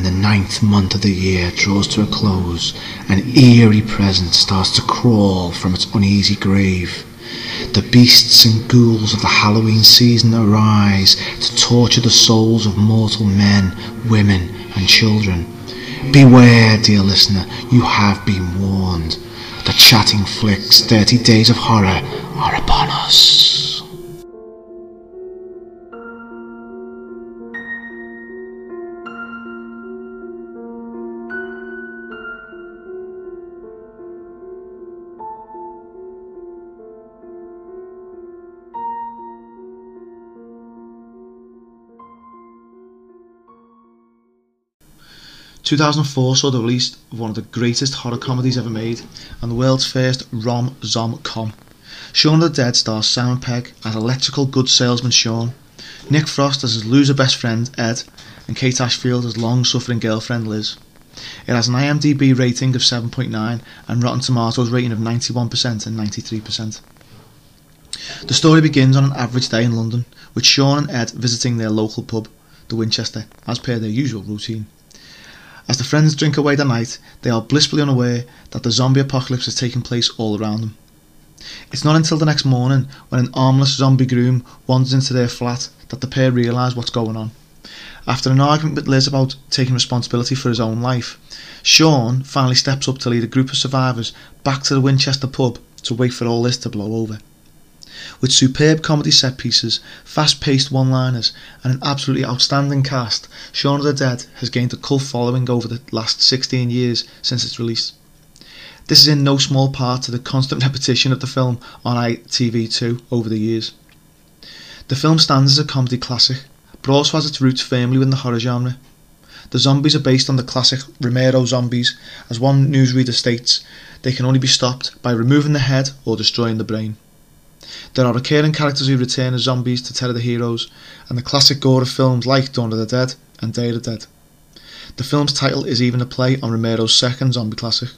when the ninth month of the year draws to a close, an eerie presence starts to crawl from its uneasy grave. The beasts and ghouls of the Halloween season arise to torture the souls of mortal men, women, and children. Beware, dear listener, you have been warned. The Chatting Flicks 30 Days of Horror are upon us. 2004 saw the release of one of the greatest horror comedies ever made and the world's first rom-zom-com. Shaun of the Dead stars Simon Pegg as electrical goods salesman Shaun, Nick Frost as his loser best friend Ed, and Kate Ashfield as long-suffering girlfriend Liz. It has an IMDb rating of 7.9 and Rotten Tomatoes rating of 91% and 93%. The story begins on an average day in London, with Shaun and Ed visiting their local pub, the Winchester, as per their usual routine. As the friends drink away the night, they are blissfully unaware that the zombie apocalypse is taking place all around them. It's not until the next morning, when an armless zombie groom wanders into their flat, that the pair realise what's going on. After an argument with Liz about taking responsibility for his own life, Shaun finally steps up to lead a group of survivors back to the Winchester pub to wait for all this to blow over. With superb comedy set pieces, fast paced one liners, and an absolutely outstanding cast, Shaun of the Dead has gained a cult following over the last 16 years since its release. This is in no small part to the constant repetition of the film on ITV2 over the years. The film stands as a comedy classic, but also has its roots firmly within the horror genre. The zombies are based on the classic Romero zombies, as one newsreader states, they can only be stopped by removing the head or destroying the brain. There are recurring characters who return as zombies to terror the heroes, and the classic gore of films like Dawn of the Dead and Day of the Dead. The film's title is even a play on Romero's second zombie classic.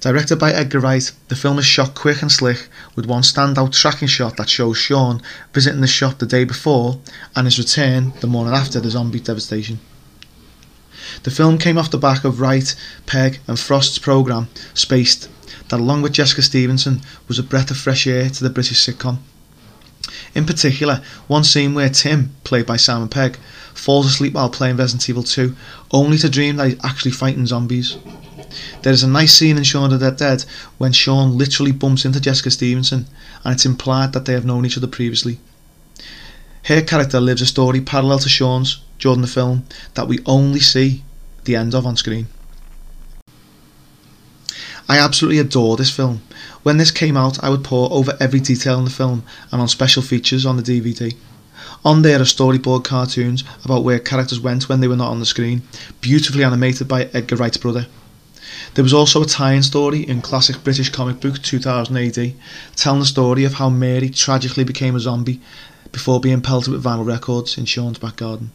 Directed by Edgar Wright, the film is shot quick and slick, with one standout tracking shot that shows Shaun visiting the shop the day before and his return the morning after the zombie devastation. The film came off the back of Wright, Pegg, and Frost's programme, Spaced, that along with Jessica Stevenson was a breath of fresh air to the British sitcom. In particular, one scene where Tim, played by Simon Pegg, falls asleep while playing Resident Evil 2, only to dream that he's actually fighting zombies. There is a nice scene in Shaun of the Dead when Shaun literally bumps into Jessica Stevenson, and it's implied that they have known each other previously. Her character lives a story parallel to Shaun's during the film that we only see the end of on screen. I absolutely adore this film. When this came out, I would pore over every detail in the film and on special features on the DVD. On there are storyboard cartoons about where characters went when they were not on the screen, beautifully animated by Edgar Wright's brother. There was also a tie-in story in classic British comic book 2000 AD, telling the story of how Mary tragically became a zombie before being pelted with vinyl records in Shaun's back garden.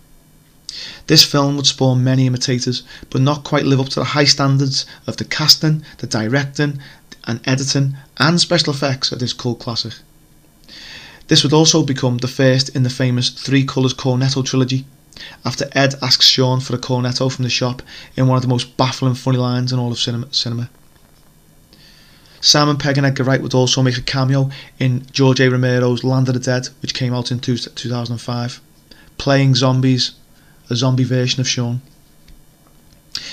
This film would spawn many imitators, but not quite live up to the high standards of the casting, the directing, and editing, and special effects of this cult classic. This would also become the first in the famous Three Colours Cornetto trilogy, after Ed asks Shaun for a cornetto from the shop in one of the most baffling funny lines in all of cinema. cinema. Simon Pegg and Edgar Wright would also make a cameo in George A. Romero's Land of the Dead, which came out in 2005, playing zombies a zombie version of Shaun.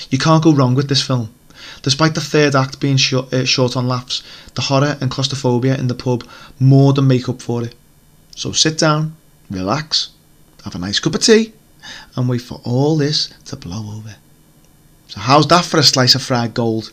You can't go wrong with this film. Despite the third act being uh, short on laughs, the horror and claustrophobia in the pub more than make up for it. So sit down, relax, have a nice cup of tea, and wait for all this to blow over. So how's that for a slice of fried gold?